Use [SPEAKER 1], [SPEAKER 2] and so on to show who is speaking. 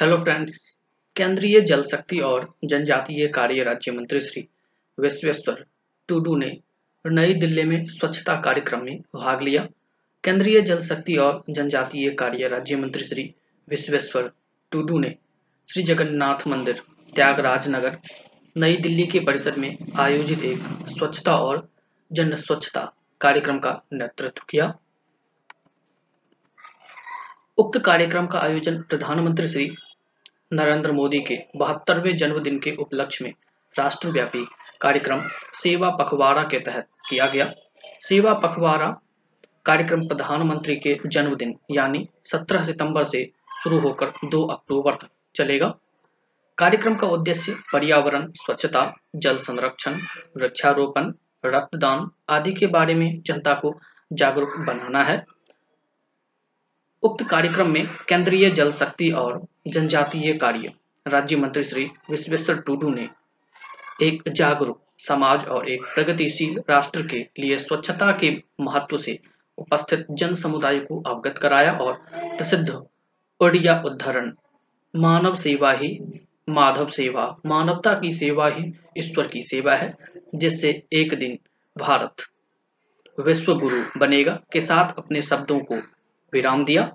[SPEAKER 1] Hello friends केंद्रीय जल शक्ति और जनजातीय कार्य राज्य मंत्री श्री विश्वेश्वर टूडू ने नई दिल्ली में स्वच्छता कार्यक्रम में भाग लिया। केंद्रीय जल शक्ति और जनजातीय कार्य राज्य मंत्री श्री विश्वेश्वर टूडू ने श्री जगन्नाथ मंदिर, त्यागराज नगर, नई दिल्ली के परिसर में आयोजित एक स्वच्छता और जन स्वच्छता कार्यक्रम का नेतृत्व किया। उक्त कार्यक्रम का आयोजन प्रधानमंत्री श्री नरेंद्र मोदी के बहत्तरवें जन्मदिन के उपलक्ष्य में राष्ट्रव्यापी कार्यक्रम सेवा पखवाड़ा के तहत किया गया। सेवा पखवाड़ा कार्यक्रम प्रधानमंत्री के जन्मदिन, यानी 17 सितंबर से शुरू होकर 2 अक्टूबर तक चलेगा। कार्यक्रम का उद्देश्य पर्यावरण, स्वच्छता, जल संरक्षण, वृक्षारोपण, रक्तदान आदि के बारे में जनता को जागरूक बनाना है। उक्त कार्यक्रम में केंद्रीय जल शक्ति और जनजातीय कार्य राज्य मंत्री श्री विश्वेश्वर टूडू ने एक जागरूक, समाज और एक प्रगतिशील राष्ट्र के लिए स्वच्छता के महत्व से उपस्थित जन समुदाय को अवगत कराया और प्रसिद्ध ओडिया उदाहरण मानव सेवा ही माधव सेवा, मानवता की सेवा ही ईश्वर की सेवा है, जिससे एक दिन भारत विश्व गुरु बनेगा के साथ अपने शब्दों को विराम दिया।